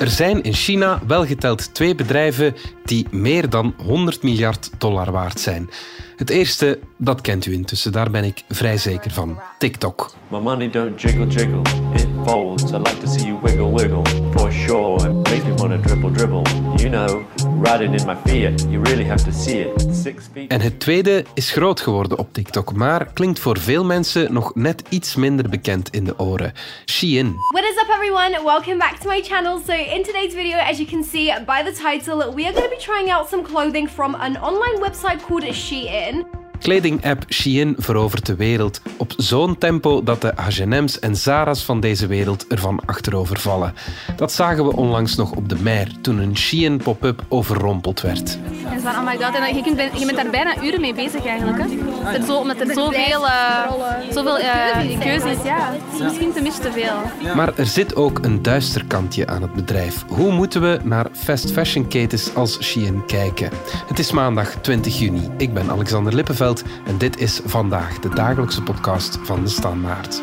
Er zijn in China wel geteld twee bedrijven die meer dan 100 miljard dollar waard zijn. Het eerste, dat kent u intussen, daar ben ik vrij zeker van. TikTok. My money don't jiggle jiggle, folds. I like to see you wiggle wiggle, for sure. It makes me wanna dribble dribble. You know, riding in my Fiat, you really have to see it. Six feet. En het tweede is groot geworden op TikTok, maar klinkt voor veel mensen nog net iets minder bekend in de oren. Shein. What is up everyone? Welcome back to my channel. So in today's video, as you can see by the title, we are going to be trying out some clothing from an online website called Shein. Kledingapp Shein verovert de wereld op zo'n tempo dat de H&M's en Zara's van deze wereld ervan achterover vallen. Dat zagen we onlangs nog op de Mer toen een Shein pop-up overrompeld werd. En zo van, oh my god, en dan- je, kunt, ben- je bent daar bijna uren mee bezig eigenlijk. Hè? Het is zo, omdat er zoveel, eh zoveel eh keuze is, ja. Het is misschien te mis te veel. Maar er zit ook een duister kantje aan het bedrijf. Hoe moeten we naar fast fashion ketens als Shein kijken? Het is maandag 20 juni. Ik ben Alexander Lippenveld en dit is vandaag de dagelijkse podcast van de Standaard.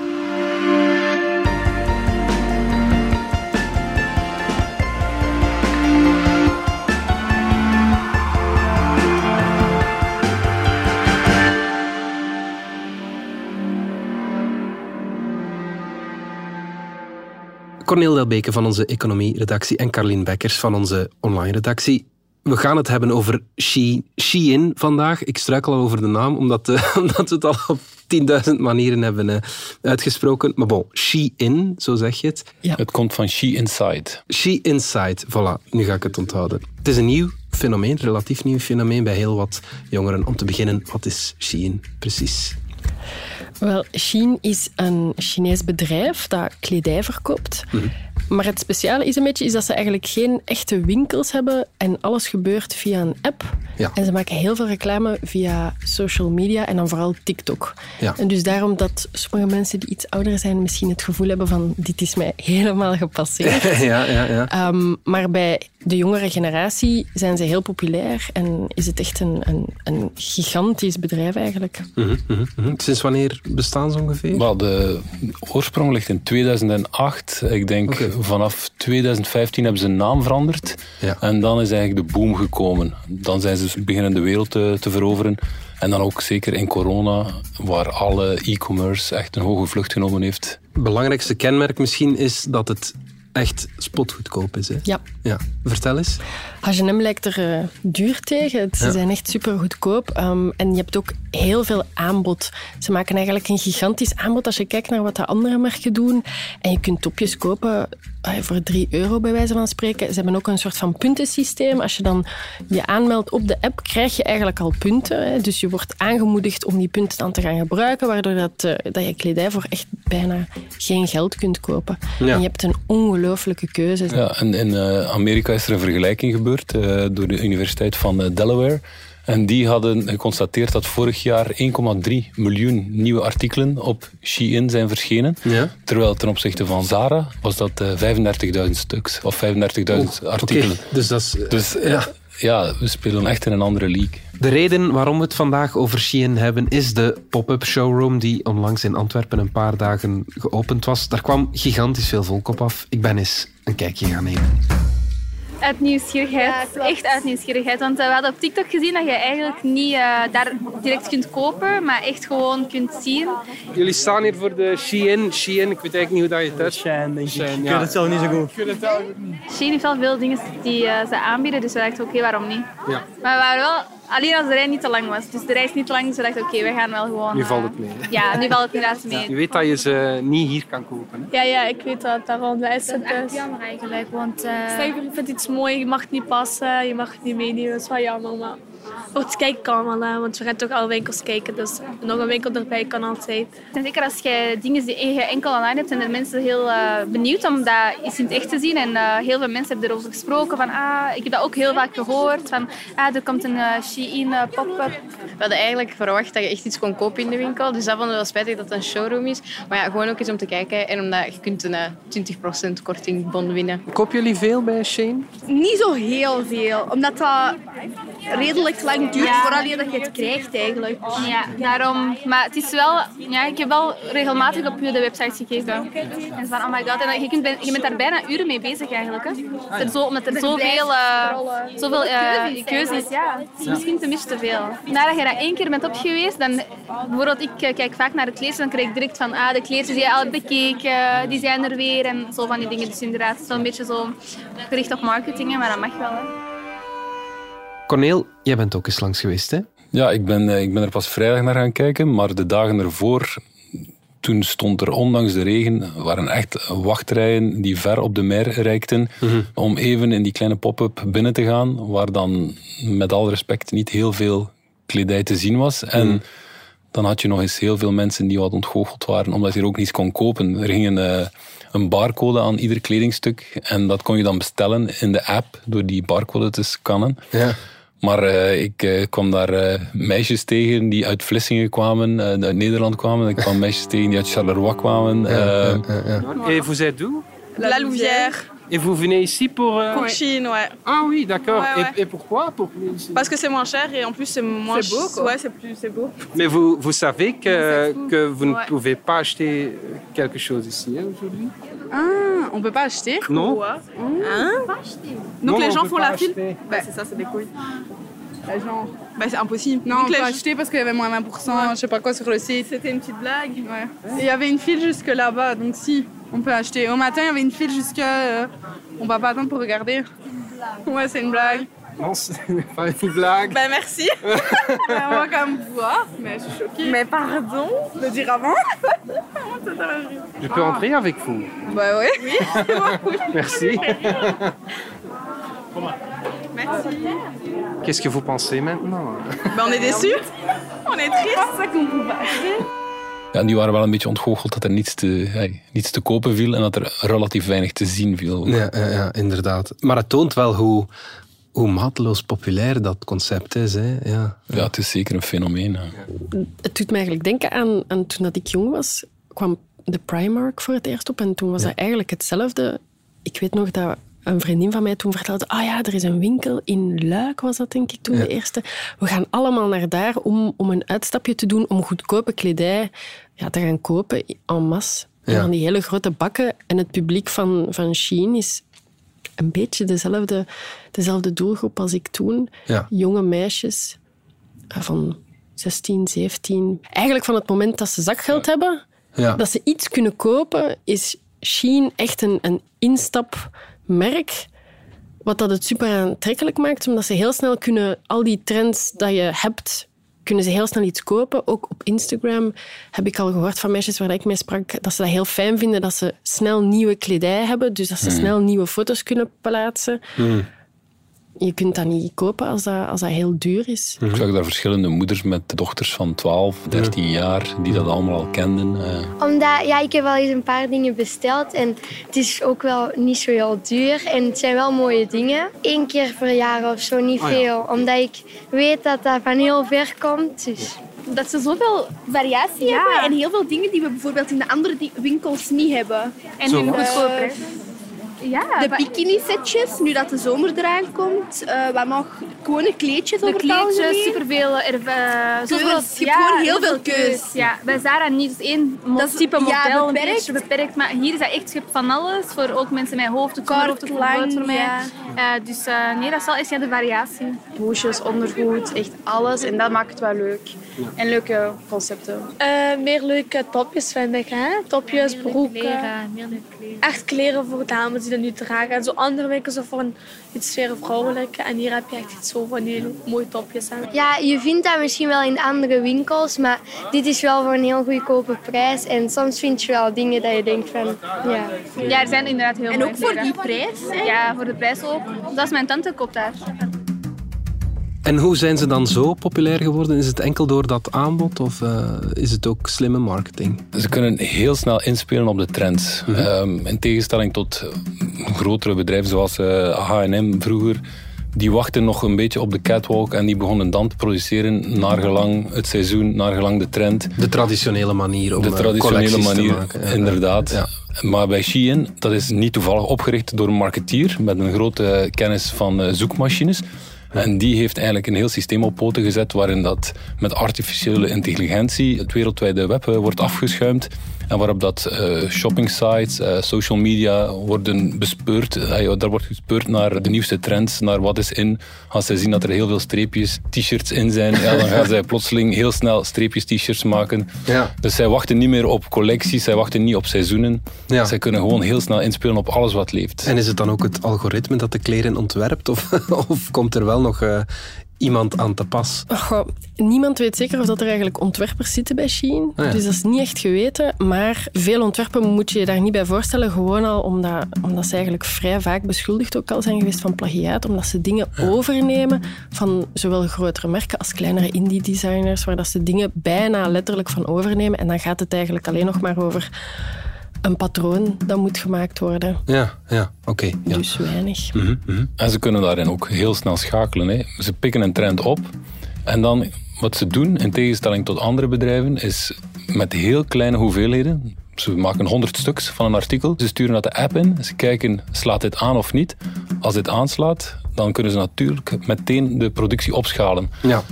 Cornel Delbeke van onze economie-redactie en Carlien Bekkers van onze online-redactie. We gaan het hebben over Shein, Shein vandaag. Ik struikel al over de naam, omdat, eh, omdat we het al op 10.000 manieren hebben eh, uitgesproken. Maar bon, Shein, zo zeg je het. Het komt van She Inside. She Inside, voilà, nu ga ik het onthouden. Het is een nieuw fenomeen, relatief nieuw fenomeen bij heel wat jongeren. Om te beginnen, wat is Shein precies? Wel, Shein is een Chinees bedrijf dat kledij verkoopt. Maar het speciale is een beetje is dat ze eigenlijk geen echte winkels hebben en alles gebeurt via een app. Ja. En ze maken heel veel reclame via social media en dan vooral TikTok. Ja. En dus daarom dat sommige mensen die iets ouder zijn misschien het gevoel hebben van dit is mij helemaal gepasseerd. ja, ja, ja. Ehm, maar bij de jongere generatie zijn ze heel populair en is het echt een, een, een gigantisch bedrijf eigenlijk. Mhm, mhm, mhm. Sinds wanneer bestaan ze ongeveer? Wel, de oorsprong ligt in 2008. Ik denk Oké. Vanaf 2015 hebben ze een naam veranderd. Ja. En dan is eigenlijk de boom gekomen. Dan zijn ze beginnen de wereld te, te veroveren. En dan ook zeker in corona, waar alle e-commerce echt een hoge vlucht genomen heeft. Het belangrijkste kenmerk misschien is dat het echt spotgoedkoop is. Hè? Ja. ja. Vertel eens. H&M lijkt er eh, duur tegen. Ze Ja. zijn echt super goedkoop. Ehm, en je hebt ook heel veel aanbod. Ze maken eigenlijk een gigantisch aanbod als je kijkt naar wat de andere merken doen. En je kunt topjes kopen voor 3 euro bij wijze van spreken. Ze hebben ook een soort van puntensysteem. Als je dan je aanmeldt op de app, krijg je eigenlijk al punten. Hè. Dus je wordt aangemoedigd om die punten dan te gaan gebruiken, waardoor dat, eh, dat je kledij voor echt bijna geen geld kunt kopen. Ja. En je hebt een ongelooflijke keuze. Ja, en in eh, Amerika is er een vergelijking gebeurd eh, door de Universiteit van eh, Delaware. En die hadden geconstateerd dat vorig jaar 1,3 miljoen nieuwe artikelen op Shein zijn verschenen. Ja. Terwijl ten opzichte van Zara was dat eh 35.000 stuks. Of 35.000 artikelen. Dus dat is... Dus eh, Ja. ja. we spelen echt in een andere league. De reden waarom we het vandaag over Shein hebben, is de pop-up showroom die onlangs in Antwerpen een paar dagen geopend was. Daar kwam gigantisch veel volk op af. Ik ben eens een kijkje gaan nemen. Uit nieuwsgierigheid, echt uit nieuwsgierigheid. Want eh, we hadden op TikTok gezien dat je eigenlijk niet eh, daar direct kunt kopen, maar echt gewoon kunt zien. Jullie staan hier voor de Shein. Shein, ik weet eigenlijk niet hoe dat je het uitspreekt. Shine, denk ik. Ja. weet het zelf niet zo goed. Shein heeft wel veel dingen die eh, ze aanbieden, dus we dachten oké, waarom niet? Ja. Maar we waren wel, alleen als de rij niet te lang was. Dus de rij is niet te lang, dus we dachten oké, we gaan wel gewoon... Nu eh, valt het mee. hè? Ja, nu valt het inderdaad mee. Je weet dat je ze niet hier kan kopen. Hè? Ja, ja, ik weet dat. Daarom is het dus. jammer eigenlijk, want... eh, Stel je voor, je vindt iets mooi, je mag het niet passen, je mag het niet meenemen. Dat is wel jammer, maar voor het kijken kan wel, hè, want we gaan toch alle winkels kijken. Dus nog een winkel erbij kan altijd. En zeker als je dingen die je enkel online hebt, zijn de mensen heel eh, benieuwd om dat eens in het echt te zien. En eh, heel veel mensen hebben erover gesproken. Van, ah, ik heb dat ook heel vaak gehoord. Van, ah, er komt een eh, Shein pop-up. We hadden eigenlijk verwacht dat je echt iets kon kopen in de winkel. Dus dat vonden we wel spijtig dat het een showroom is. Maar ja, gewoon ook eens om te kijken. En omdat je kunt een eh, 20% korting bon winnen. Kopen jullie veel bij Shein? Niet zo heel veel, omdat dat redelijk lang duurt voordat je dat je het krijgt eigenlijk. Ja, daarom. Maar het is wel... Ja, ik heb wel regelmatig op de website gekeken. En van, oh my god. En dan- je, kunt, je bent daar bijna uren mee bezig eigenlijk. Hè. Er zo, omdat er zoveel, eh zoveel eh, keuze is. Ja, het is misschien te mis te veel. Nadat je daar één keer bent op geweest, dan... Bijvoorbeeld, ik eh, kijk vaak naar de kleedjes, dan krijg ik direct van, ah, de kleedjes die je al hebt bekeken, die zijn er weer. En zo van die dingen. Dus inderdaad, het is wel een beetje zo gericht op marketing, maar dat mag wel. Hè. Corneel, jij bent ook eens langs geweest, hè? Ja, ik ben, eh, ik ben er pas vrijdag naar gaan kijken, maar de dagen ervoor, toen stond er ondanks de regen, waren echt wachtrijen die ver op de mer reikten, om even in die kleine pop-up binnen te gaan, waar dan met al respect niet heel veel kledij te zien was. En dan had je nog eens heel veel mensen die wat ontgoocheld waren, omdat je er ook niets kon kopen. Er ging een, eh, een barcode aan ieder kledingstuk en dat kon je dan bestellen in de app door die barcode te scannen. Ja. Maar eh, ik eh, kwam daar meisjes tegen die uit Vlissingen kwamen, uit Nederland kwamen. Ik kwam meisjes tegen die uit Charleroi kwamen. Eh, Et vous êtes d'où La Louvière, Et vous venez ici pour... euh, pour Chine, ouais. Ah oui, d'accord. Ouais, ouais. Et, et pourquoi? Pour Parce que c'est moins cher et en plus c'est moins C'est beau, quoi. Ouais, c'est plus c'est beau. Mais vous, vous savez que, que vous ne Ouais. pouvez pas acheter quelque chose ici hein, aujourd'hui? Ah, on peut pas acheter? Non. Hein? Donc Non, les on gens peut font pas la file? acheter. Bah c'est ça, c'est des couilles. Bah c'est impossible. Non, on peut acheter parce qu'il y avait moins 20%, je sais pas quoi sur le site. C'était une petite blague. Ouais. Et il y avait une file jusque là-bas, donc si, on peut acheter. Au matin, il y avait une file jusque... euh, on va pas attendre pour regarder. Ouais, c'est une blague. Non, ce n'est pas une blague. Ben merci. Ben, on va quand même voir, mais je suis choquée. Mais pardon de dire avant. Je peux entrer avec vous Bah ouais. Oui. Merci. Merci. Qu'est-ce que vous pensez maintenant Ben on est déçus. On est triste. C'est ça qu'on peut ja, en die waren wel een beetje ontgoocheld dat er niets te, hey, niets te kopen viel en dat er relatief weinig te zien viel. Ja, ja, ja, inderdaad. Maar het toont wel hoe, hoe mateloos populair dat concept is. Hè? Ja. Ja, het is zeker een fenomeen. Het doet me eigenlijk denken aan, aan toen dat ik jong was, kwam de Primark voor het eerst op. En toen was dat eigenlijk hetzelfde. Ik weet nog dat een vriendin van mij toen vertelde, ah ja, er is een winkel in Luik, was dat denk ik toen de eerste. We gaan allemaal naar daar om, om een uitstapje te doen, om goedkope kledij ja, te gaan kopen en masse. En Ja. dan die hele grote bakken. En het publiek van, van Shein is een beetje dezelfde, dezelfde doelgroep als ik toen. Ja. Jonge meisjes eh, van 16, 17. Eigenlijk van het moment dat ze zakgeld hebben, dat ze iets kunnen kopen, is Shein echt een, een instapmerk. Wat dat het super aantrekkelijk maakt, omdat ze heel snel kunnen al die trends dat je hebt, kunnen ze heel snel iets kopen. Ook op Instagram heb ik al gehoord van meisjes waar ik mee sprak, dat ze dat heel fijn vinden, dat ze snel nieuwe kledij hebben, dus dat ze snel nieuwe foto's kunnen plaatsen. Je kunt dat niet kopen als dat, als dat heel duur is. Ik zag daar verschillende moeders met dochters van 12, 13 jaar die dat allemaal al kenden. eh. Omdat, ja, ik heb wel eens een paar dingen besteld en het is ook wel niet zo heel duur en het zijn wel mooie dingen. Eén keer per jaar of zo, niet veel. Omdat ik weet dat dat van heel ver komt. Dus. Dat ze zoveel variatie hebben en heel veel dingen die we bijvoorbeeld in de andere winkels niet hebben. En Zo in? Ja, de bikini-setjes, nu dat de zomer eraan komt. eh wat nog gewone kleedjes De over het kleedjes, superveel. Er, uh, Keus. Je hebt gewoon heel veel keus. Ja, bij Zara niet. Dus één Dat is- type ja, model, een beperkt. beetje beperkt. Maar hier is dat echt, van alles. Voor ook mensen met hoofd, Kort, lang, voor mij. ja. Eh, dus eh, nee, dat is wel echt ja, de variatie. Hoesjes, ondergoed, echt alles. En dat maakt het wel leuk. En leuke concepten. Eh, meer leuke topjes vind ik, hè? Topjes, broeken. Echt kleren voor dames nu dragen. En zo andere winkels zijn voor een iets meer vrouwelijke. En hier heb je echt iets zo van die mooie topjes. Hè? Ja, je vindt dat misschien wel in andere winkels, maar dit is wel voor een heel goedkope prijs. En soms vind je wel dingen dat je denkt van, ja. Ja, er zijn inderdaad heel En mooie ook voor die prijs. hè. Ja, voor de prijs ook. Dat is mijn tante koopt daar. En hoe zijn ze dan zo populair geworden? Is het enkel door dat aanbod of eh, is het ook slimme marketing? Ze kunnen heel snel inspelen op de trends. Ehm, in tegenstelling tot eh, grotere bedrijven zoals eh, H&M vroeger. Die wachten nog een beetje op de catwalk en die begonnen dan te produceren naar gelang het seizoen, naar gelang de trend. De traditionele manier om de traditionele collecties te manier, maken. Inderdaad. Ja. Maar bij Shein, dat is niet toevallig opgericht door een marketeer met een grote kennis van zoekmachines. En die heeft eigenlijk een heel systeem op poten gezet waarin dat met artificiële intelligentie het wereldwijde web eh, wordt afgeschuimd. En waarop dat uh, shopping sites, uh, social media worden bespeurd. Uh, daar wordt gespeurd naar de nieuwste trends, naar wat is in. Als zij zien dat er heel veel streepjes t-shirts in zijn, ja, dan gaan zij plotseling heel snel streepjes t-shirts maken. Ja. Dus zij wachten niet meer op collecties, zij wachten niet op seizoenen. Ja. Zij kunnen gewoon heel snel inspelen op alles wat leeft. En is het dan ook het algoritme dat de kleren ontwerpt? Of, of komt er wel nog iemand aan te pas? Goh, niemand weet zeker of dat er eigenlijk ontwerpers zitten bij Shein. Ah, ja. Dus dat is niet echt geweten. Maar veel ontwerpen moet je je daar niet bij voorstellen. Gewoon al omdat, omdat ze eigenlijk vrij vaak beschuldigd ook al zijn geweest van plagiaat. Omdat ze dingen overnemen van zowel grotere merken als kleinere indie-designers. Waar dat ze dingen bijna letterlijk van overnemen. En dan gaat het eigenlijk alleen nog maar over een patroon dat moet gemaakt worden. Ja, ja oké. Okay, ja. Dus weinig. Mm -hmm. En ze kunnen daarin ook heel snel schakelen. Hè. Ze pikken een trend op en dan wat ze doen, in tegenstelling tot andere bedrijven, is met heel kleine hoeveelheden. Ze maken 100 stuks van een artikel. Ze sturen dat de app in. Ze kijken, slaat dit aan of niet? Als dit aanslaat, dan kunnen ze natuurlijk meteen de productie opschalen. Ja.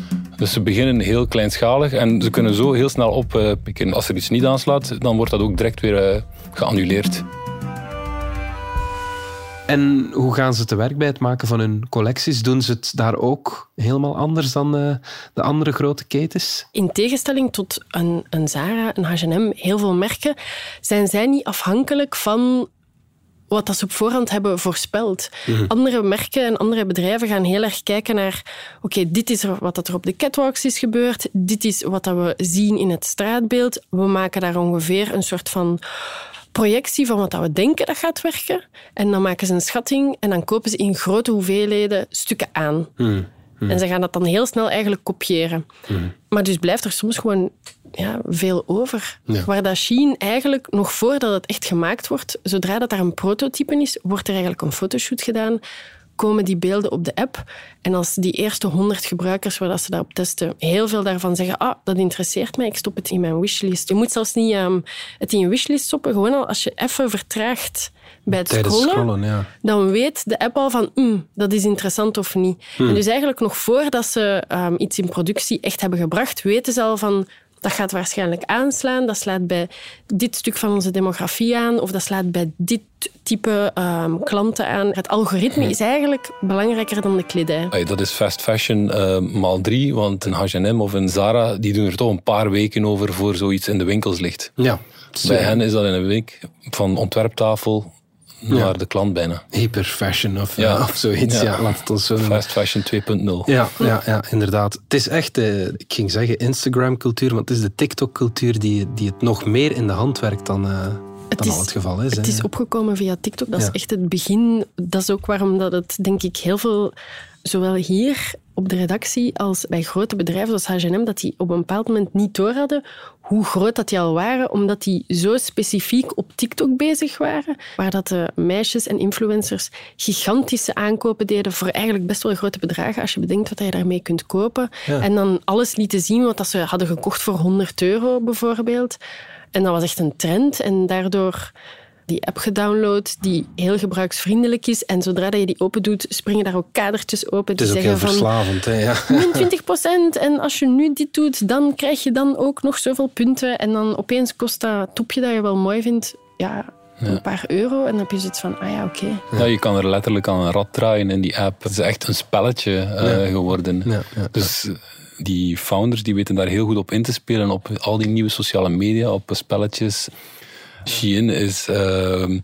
Dus ze beginnen heel kleinschalig en ze kunnen zo heel snel oppikken. Als er iets niet aanslaat, dan wordt dat ook direct weer uh, geannuleerd. En hoe gaan ze te werk bij het maken van hun collecties? Doen ze het daar ook helemaal anders dan uh, de andere grote ketens? In tegenstelling tot een, een Zara, een H&M, heel veel merken, zijn zij niet afhankelijk van wat dat ze op voorhand hebben voorspeld. Mm-hmm. Andere merken en andere bedrijven gaan heel erg kijken naar oké, okay, dit is wat dat er op de catwalks is gebeurd, dit is wat dat we zien in het straatbeeld. We maken daar ongeveer een soort van projectie van wat dat we denken dat gaat werken. En dan maken ze een schatting en dan kopen ze in grote hoeveelheden stukken aan. Mm. Mm. En ze gaan dat dan heel snel eigenlijk kopiëren. Mm. Maar dus blijft er soms gewoon ja, veel over. Ja. Waar dat Shein eigenlijk, nog voordat het echt gemaakt wordt, zodra dat daar een prototype is, wordt er eigenlijk een fotoshoot gedaan, komen die beelden op de app. En als die eerste 100 gebruikers waar dat ze daarop testen, heel veel daarvan zeggen, ah, dat interesseert mij, ik stop het in mijn wishlist. Je moet zelfs niet um, het in je wishlist stoppen, gewoon al als je even vertraagt bij het Tijdens scrollen, scrollen ja. dan weet de app al van, mm, dat is interessant of niet. Hmm. En dus eigenlijk nog voordat ze um, iets in productie echt hebben gebracht, weten ze al van, dat gaat waarschijnlijk aanslaan. Dat slaat bij dit stuk van onze demografie aan. Of dat slaat bij dit type um, klanten aan. Het algoritme is eigenlijk belangrijker dan de kledij. Hey, dat is fast fashion uh, maal drie. Want een H&M of een Zara die doen er toch een paar weken over voor zoiets in de winkels ligt. Ja. Bij hen is dat in een week van ontwerptafel naar Ja. de klant bijna. Hyper fashion of, Ja. uh, of zoiets. Ja. Ja. laat het ons zo. Fast fashion 2.0. Ja, ja, ja, inderdaad. Het is echt, eh, ik ging zeggen Instagram-cultuur, maar het is de TikTok-cultuur die, die het nog meer in de hand werkt dan, uh, dan is- al het geval is. Het is opgekomen via TikTok. Dat Ja. is echt het begin. Dat is ook waarom dat het, denk ik, heel veel, zowel hier op de redactie als bij grote bedrijven zoals H&M, dat die op een bepaald moment niet door hadden hoe groot dat die al waren, omdat die zo specifiek op TikTok bezig waren, waar dat de meisjes en influencers gigantische aankopen deden voor eigenlijk best wel grote bedragen, als je bedenkt wat je daarmee kunt kopen. Ja. En dan alles lieten zien wat dat ze hadden gekocht voor 100 euro bijvoorbeeld. En dat was echt een trend. En daardoor die app gedownload die heel gebruiksvriendelijk is. En zodra dat je die open doet, springen daar ook kadertjes open. Het is die ook heel zeggen van verslavend. Hè, ja. min 20% En als je nu dit doet, dan krijg je dan ook nog zoveel punten. En dan opeens kost dat toepje dat je wel mooi vindt, ja, een paar euro. En dan heb je zoiets van, ah ja, oké. Ja, je kan er letterlijk aan een rad draaien in die app. Het is echt een spelletje eh, geworden. Ja, ja. Dus eh, die founders die weten daar heel goed op in te spelen. Op al die nieuwe sociale media, op spelletjes. Shein is... ehm,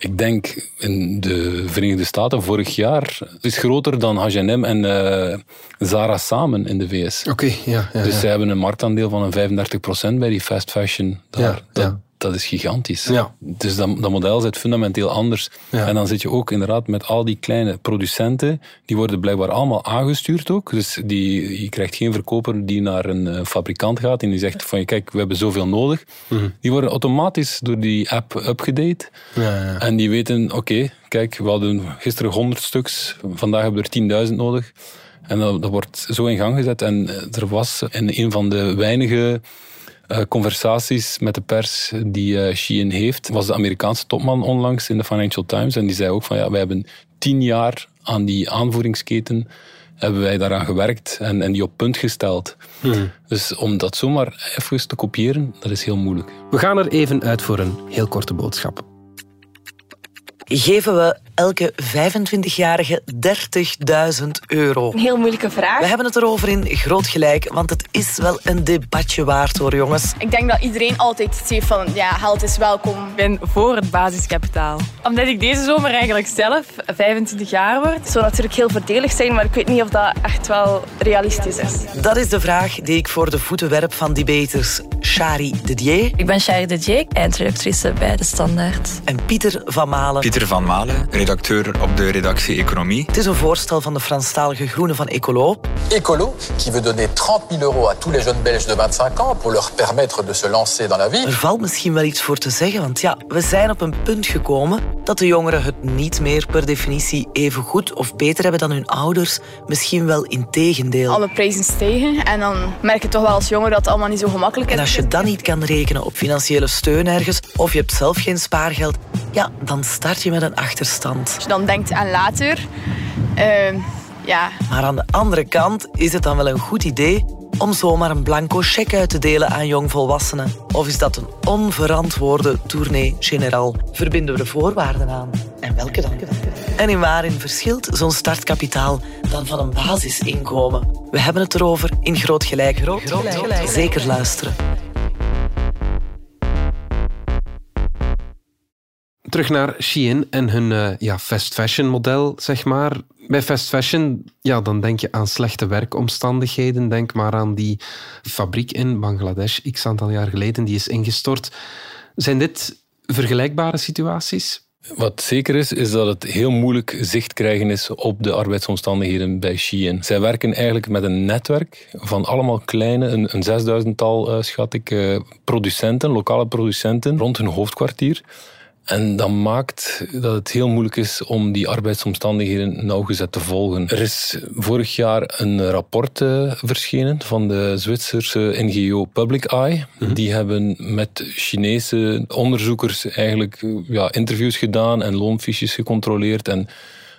ik denk in de Verenigde Staten vorig jaar is groter dan H&M en eh, Zara samen in de VS. Oké, ja. ja, dus ja. zij hebben een marktaandeel van een 35% bij die fast fashion. Daar. Ja, dat, ja. Dat is gigantisch. Ja. Dus dat, dat model zit fundamenteel anders. Ja. En dan zit je ook inderdaad met al die kleine producenten, die worden blijkbaar allemaal aangestuurd ook. Dus die, je krijgt geen verkoper die naar een eh, fabrikant gaat en die zegt van kijk, we hebben zoveel nodig. Mhm. Die worden automatisch door die app upgedate. Ja, ja. En die weten, oké, kijk, we hadden gisteren 100 stuks, vandaag hebben we er 10.000 nodig. En dat, dat wordt zo in gang gezet. En eh, er was in een van de weinige conversaties met de pers die eh Shein heeft, was de Amerikaanse topman onlangs in de Financial Times. En die zei ook van, ja, wij hebben tien jaar aan die aanvoeringsketen hebben wij daaraan gewerkt en, en die op punt gesteld. Hmm. Dus om dat zomaar even te kopiëren, dat is heel moeilijk. We gaan er even uit voor een heel korte boodschap. Geven we elke 25-jarige 30.000 euro? Een heel moeilijke vraag. We hebben het erover in Groot Gelijk, want het is wel een debatje waard hoor, jongens. Ik denk dat iedereen altijd zegt van, ja, geld is welkom. Ik ben voor het basiskapitaal. Omdat ik deze zomer eigenlijk zelf 25 jaar word. Het zou natuurlijk heel voordelig zijn, maar ik weet niet of dat echt wel realistisch is. Dat is de vraag die ik voor de voeten werp van debaters Shari Didier. Ik ben Shari Didier, eindredactrice bij De Standaard. En Pieter van Malen. Pieter van Malen, redacteur op de redactie Economie. Het is een voorstel van de Franstalige Groenen van Ecolo. Ecolo, qui veut donner 30 000 euros à tous les jeunes Belges de 25 ans pour leur permettre de se lancer dans la vie. Er valt misschien wel iets voor te zeggen, want ja, we zijn op een punt gekomen dat de jongeren het niet meer per definitie even goed of beter hebben dan hun ouders. Misschien wel in tegendeel. Alle prijzen stijgen en dan merk je toch wel als jongere dat het allemaal niet zo gemakkelijk is. Je dan niet kan rekenen op financiële steun ergens of je hebt zelf geen spaargeld, ja, dan start je met een achterstand. Als je dan denkt aan later, uh, ja. Maar aan de andere kant is het dan wel een goed idee om zomaar een blanco cheque uit te delen aan jongvolwassenen? Of is dat een onverantwoorde tournee generaal? Verbinden we de voorwaarden aan? En welke dan? En in waarin verschilt zo'n startkapitaal dan van een basisinkomen? We hebben het erover in Groot Gelijk. Groot, Gelijk. Zeker luisteren. Terug naar Shein en hun uh, ja, fast fashion model, zeg maar. Bij fast fashion, ja, dan denk je aan slechte werkomstandigheden. Denk maar aan die fabriek in Bangladesh, x aantal jaar geleden, die is ingestort. Zijn dit vergelijkbare situaties? Wat zeker is, is dat het heel moeilijk zicht krijgen is op de arbeidsomstandigheden bij Shein. Zij werken eigenlijk met een netwerk van allemaal kleine, een, een zesduizendtal uh, schat ik, uh, producenten, lokale producenten rond hun hoofdkwartier. En dat maakt dat het heel moeilijk is om die arbeidsomstandigheden nauwgezet te volgen. Er is vorig jaar een rapport uh, verschenen van de Zwitserse NGO Public Eye. Mm-hmm. Die hebben met Chinese onderzoekers eigenlijk ja, interviews gedaan en loonfiches gecontroleerd. En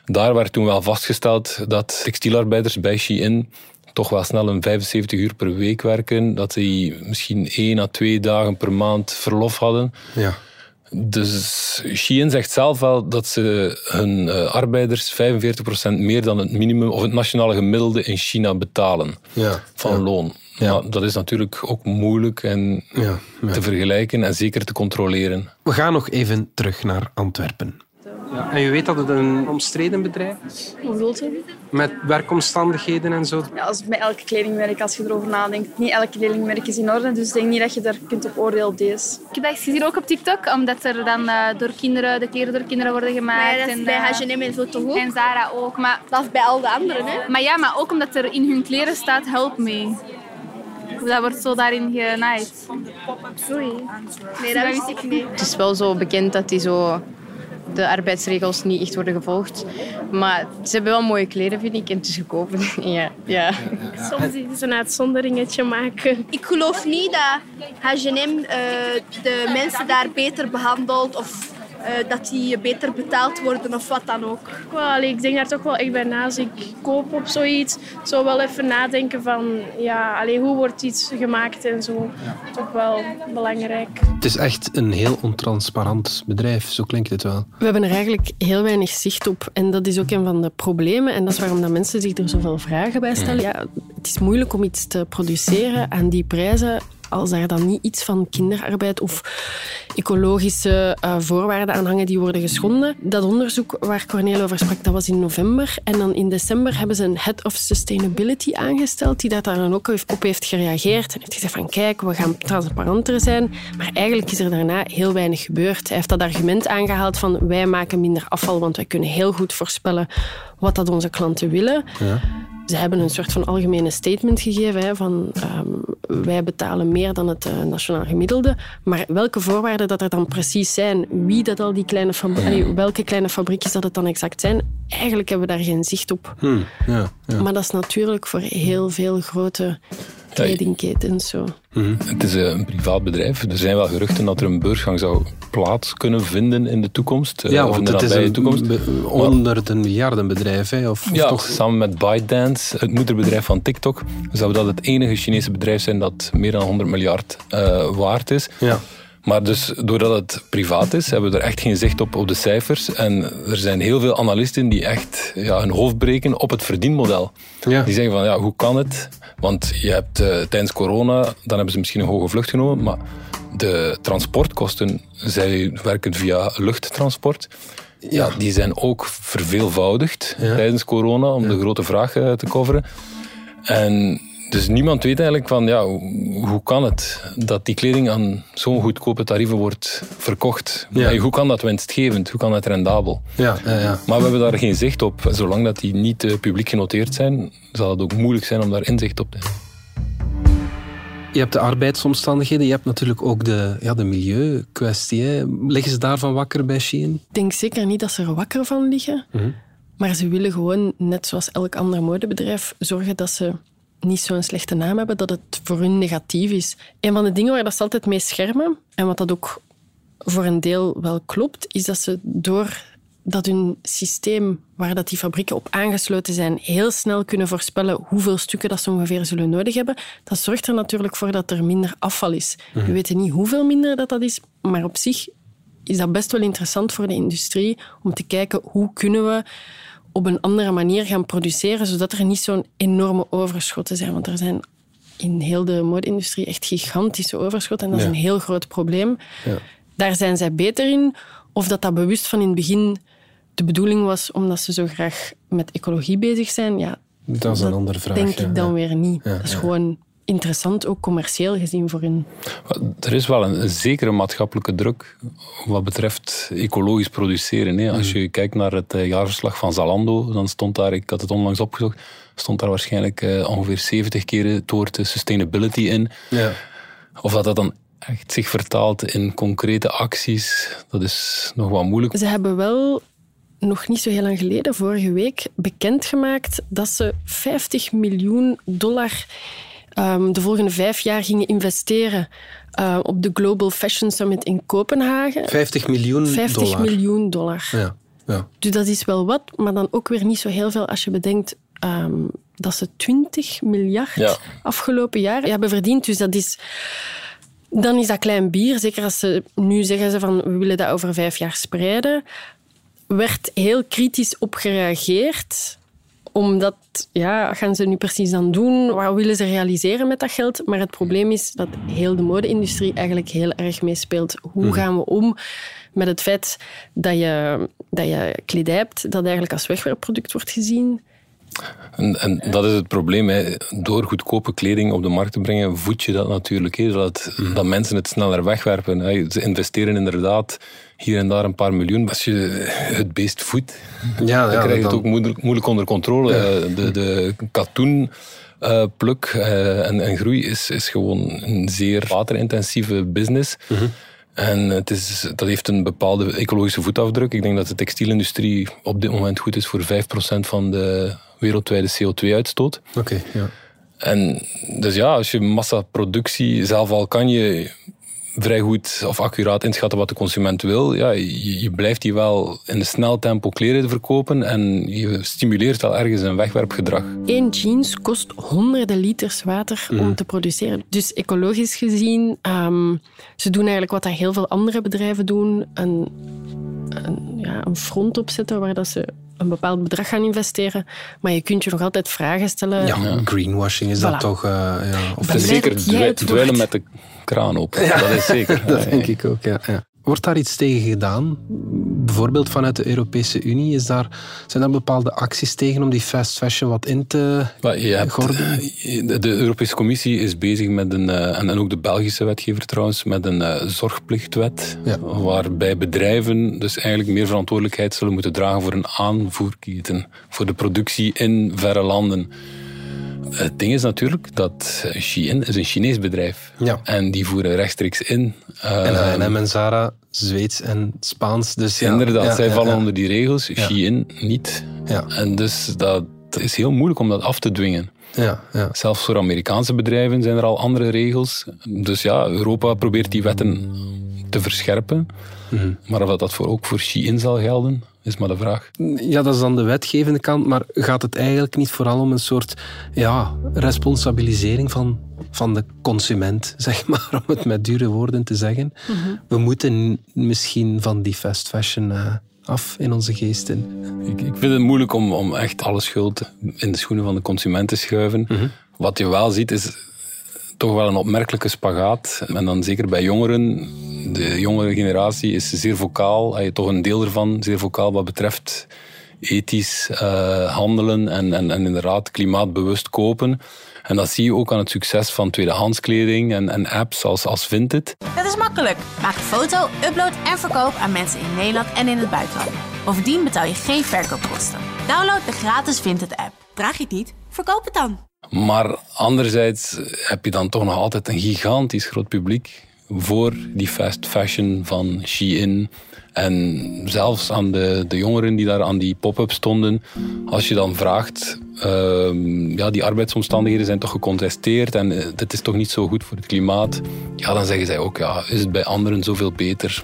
daar werd toen wel vastgesteld dat textielarbeiders bij Shein toch wel snel een 75 uur per week werken. Dat die misschien één à twee dagen per maand verlof hadden. Ja. Dus Shein zegt zelf wel dat ze hun uh, arbeiders 45% meer dan het minimum of het nationale gemiddelde in China betalen ja, van ja. loon. Ja. Maar dat is natuurlijk ook moeilijk en ja, te vergelijken en zeker te controleren. We gaan nog even terug naar Antwerpen. Ja, en je weet dat het een omstreden bedrijf is? Hoe bedoelt je? Met werkomstandigheden en zo? Ja, als met elke kledingmerk, als je erover nadenkt. Niet elke kledingmerk is in orde, dus ik denk niet dat je daar kunt op oordelen op deze. Ik heb dat gezien ook op TikTok, omdat er dan uh, door kinderen, de kleren door kinderen worden gemaakt. Maar dat is en, bij uh, H&M en zo toch ook? En Zara ook. Maar, dat is bij al de anderen, hè? Maar ja, maar ook omdat er in hun kleren staat help me. Dat wordt zo daarin genaaid. Sorry. Nee, dat wist ik niet. Het is wel zo bekend dat die zo de arbeidsregels niet echt worden gevolgd. Maar ze hebben wel mooie kleren, vind ik, en het is goedkoop. ja, ja. Soms is een uitzonderingetje maken. Ik geloof niet dat H&M uh, de mensen daar beter behandelt of uh, dat die beter betaald worden of wat dan ook. Well, ik denk daar toch wel echt bij na. Als ik koop op zoiets, zou wel even nadenken van ja, allee, hoe wordt iets gemaakt en zo. Ja. Toch wel belangrijk. Het is echt een heel ontransparant bedrijf, zo klinkt het wel. We hebben er eigenlijk heel weinig zicht op. En dat is ook een van de problemen. En dat is waarom dat mensen zich er zoveel vragen bij stellen. Ja, het is moeilijk om iets te produceren aan die prijzen als daar dan niet iets van kinderarbeid of ecologische uh, voorwaarden aan hangen die worden geschonden. Dat onderzoek waar Cornel over sprak, dat was in november. En dan in december hebben ze een Head of Sustainability aangesteld die daar dan ook op heeft gereageerd. En heeft gezegd van kijk, we gaan transparanter zijn. Maar eigenlijk is er daarna heel weinig gebeurd. Hij heeft dat argument aangehaald van wij maken minder afval, want wij kunnen heel goed voorspellen wat dat onze klanten willen. Ja. Ze hebben een soort van algemene statement gegeven hè, van um, wij betalen meer dan het uh, nationaal gemiddelde. Maar welke voorwaarden dat er dan precies zijn, wie dat al die kleine fabrieken, welke kleine fabriekjes dat het dan exact zijn, eigenlijk hebben we daar geen zicht op. Hmm, ja, ja. Maar dat is natuurlijk voor heel veel grote kledingketens. Zo. Het is eh, een privaat bedrijf. Er zijn wel geruchten dat er een beursgang zou plaats kunnen vinden in de toekomst. eh, Ja, want de het is een toekomst. be- honderden miljarden bedrijf. Hè, of, of Ja, toch? samen met ByteDance, het moederbedrijf van TikTok, zou dat het enige Chinese bedrijf zijn dat meer dan 100 miljard eh, waard is. Ja. Maar dus doordat het privaat is, hebben we er echt geen zicht op op de cijfers. En er zijn heel veel analisten die echt ja, hun hoofd breken op het verdienmodel. Ja. Die zeggen van, ja, hoe kan het? Want je hebt eh, tijdens corona, dan hebben ze misschien een hoge vlucht genomen, maar de transportkosten, zij werken via luchttransport, ja. die zijn ook verveelvoudigd tijdens corona om de grote vraag eh, te coveren. En dus niemand weet eigenlijk van, ja, hoe, kan het dat die kleding aan zo'n goedkope tarieven wordt verkocht? Ja. Hey, hoe kan dat winstgevend? Hoe kan dat rendabel? Ja, ja, ja. Maar we hebben daar geen zicht op. Zolang dat die niet eh, publiek genoteerd zijn, zal het ook moeilijk zijn om daar inzicht op te hebben. Je hebt de arbeidsomstandigheden, je hebt natuurlijk ook de, ja, de milieukwestie. Liggen ze daarvan wakker bij Shein? Ik denk zeker niet dat ze er wakker van liggen. Maar ze willen gewoon, net zoals elk ander modebedrijf, zorgen dat ze niet zo'n slechte naam hebben, dat het voor hun negatief is. Een van de dingen waar dat ze altijd mee schermen, en wat dat ook voor een deel wel klopt, is dat ze door dat hun systeem waar dat die fabrieken op aangesloten zijn, heel snel kunnen voorspellen hoeveel stukken dat ze ongeveer zullen nodig hebben. Dat zorgt er natuurlijk voor dat er minder afval is. Mhm. We weten niet hoeveel minder dat, dat is, maar op zich is dat best wel interessant voor de industrie om te kijken hoe kunnen we op een andere manier gaan produceren, zodat er niet zo'n enorme overschotten zijn. Want er zijn in heel de mode-industrie echt gigantische overschotten en dat Ja. is een heel groot probleem. Ja. Daar zijn zij beter in. Of dat dat bewust van in het begin de bedoeling was, omdat ze zo graag met ecologie bezig zijn, ja, Dat is een andere vraag. denk ja, ik dan weer niet. Dat is gewoon interessant, ook commercieel gezien voor hun. Er is wel een, een zekere maatschappelijke druk wat betreft ecologisch produceren. Hè. Als je kijkt naar het eh, jaarverslag van Zalando, dan stond daar, ik had het onlangs opgezocht, stond daar waarschijnlijk eh, ongeveer 70 keer het woord eh, sustainability in. Ja. Of dat dat dan echt zich vertaalt in concrete acties, dat is nog wat moeilijk. Ze hebben wel nog niet zo heel lang geleden, vorige week, bekendgemaakt dat ze 50 miljoen dollar ehm, de volgende vijf jaar gingen investeren eh, op de Global Fashion Summit in Kopenhagen. 50 miljoen 50 dollar. miljoen dollar. Ja, ja. Dus dat is wel wat, maar dan ook weer niet zo heel veel als je bedenkt ehm, dat ze 20 miljard Ja. afgelopen jaar hebben verdiend. Dus dat is, dan is dat klein bier. Zeker als ze nu zeggen ze van we willen dat over vijf jaar spreiden. Werd heel kritisch op gereageerd omdat, ja, gaan ze nu precies dan doen? Wat willen ze realiseren met dat geld? Maar het probleem is dat heel de mode-industrie eigenlijk heel erg meespeelt. Hoe Mhm. gaan we om met het feit dat je, dat je kledij hebt dat eigenlijk als wegwerpproduct wordt gezien? En, en dat is het probleem. Hè. Door goedkope kleding op de markt te brengen, voed je dat natuurlijk. Hè, dat, dat mensen het sneller wegwerpen. Hè. Ze investeren inderdaad hier en daar een paar miljoen. Als je het beest voedt, Ja, dan ja, krijg je het dan- ook moeilijk, moeilijk onder controle. Eh, De, de katoen... eh, pluk eh, en, en groei is, is gewoon een zeer waterintensieve business. En het is, dat heeft een bepaalde ecologische voetafdruk. Ik denk dat de textielindustrie op dit moment goed is voor 5% van de wereldwijde CO2-uitstoot. Oké, ja. En dus ja, als je massaproductie zelf al kan je vrij goed of accuraat inschatten wat de consument wil, ja, je, je blijft die wel in een snel tempo kleren verkopen en je stimuleert al ergens een wegwerpgedrag. Eén jeans kost honderden liters water Mhm. om te produceren. Dus ecologisch gezien, ehm, ze doen eigenlijk wat dat heel veel andere bedrijven doen. Een, een, ja, een front opzetten waar dat ze een bepaald bedrag gaan investeren. Maar je kunt je nog altijd vragen stellen. Ja, greenwashing is dat toch... eh, ja. Of zeker dweilen met de kraan op. Dat is zeker. dat denk ik ook, ja, ja. Wordt daar iets tegen gedaan? Bijvoorbeeld vanuit de Europese Unie? Is daar, zijn daar bepaalde acties tegen om die fast fashion wat in te hebt, gordelen? eh, de, Europese Commissie is bezig met een, eh, en, en ook de Belgische wetgever trouwens, met een eh, zorgplichtwet. Waarbij bedrijven dus eigenlijk meer verantwoordelijkheid zullen moeten dragen voor een aanvoerketen. Voor de productie in verre landen. Het ding is natuurlijk dat Shein is een Chinees bedrijf. Ja. En die voeren rechtstreeks in. En Eh, H&M en Zara, Zweeds en Spaans. Dus ja, Inderdaad, ja, zij ja, vallen onder die regels. Shein niet. Ja. En dus dat is heel moeilijk om dat af te dwingen. Ja, ja. Zelfs voor Amerikaanse bedrijven zijn er al andere regels. Dus ja, Europa probeert die wetten te verscherpen. Mhm. Maar of dat voor, ook voor Shein zal gelden, is maar de vraag. Ja, dat is dan de wetgevende kant, maar gaat het eigenlijk niet vooral om een soort ja, responsabilisering van, van de consument, zeg maar, om het met dure woorden te zeggen? Mhm. We moeten misschien van die fast fashion eh, af in onze geesten. Ik, ik vind het moeilijk om, om echt alle schuld in de schoenen van de consument te schuiven. Wat je wel ziet is toch wel een opmerkelijke spagaat. En dan zeker bij jongeren. De jongere generatie is zeer vocaal, toch een deel ervan, zeer vocaal wat betreft ethisch eh, handelen en, en, en inderdaad klimaatbewust kopen. En dat zie je ook aan het succes van tweedehandskleding en, en apps als, als Vinted. Dat is makkelijk. Maak een foto, upload en verkoop aan mensen in Nederland en in het buitenland. Bovendien betaal je geen verkoopkosten. Download de gratis Vinted app. Draag je het niet? Verkoop het dan. Maar anderzijds heb je dan toch nog altijd een gigantisch groot publiek voor die fast fashion van Shein. En zelfs aan de, de jongeren die daar aan die pop-up stonden, als je dan vraagt, ehm, ja, die arbeidsomstandigheden zijn toch gecontesteerd en uh, dit is toch niet zo goed voor het klimaat. Ja, dan zeggen zij ook, ja, is het bij anderen zoveel beter?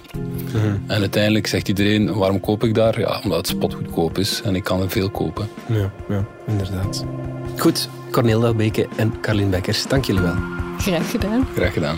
En uiteindelijk zegt iedereen, waarom koop ik daar? Ja, omdat het spotgoedkoop is en ik kan er veel kopen. Ja, ja inderdaad. Goed, Cornel Delbeke en Carlien Bekkers, dank jullie wel. Graag gedaan. Graag gedaan.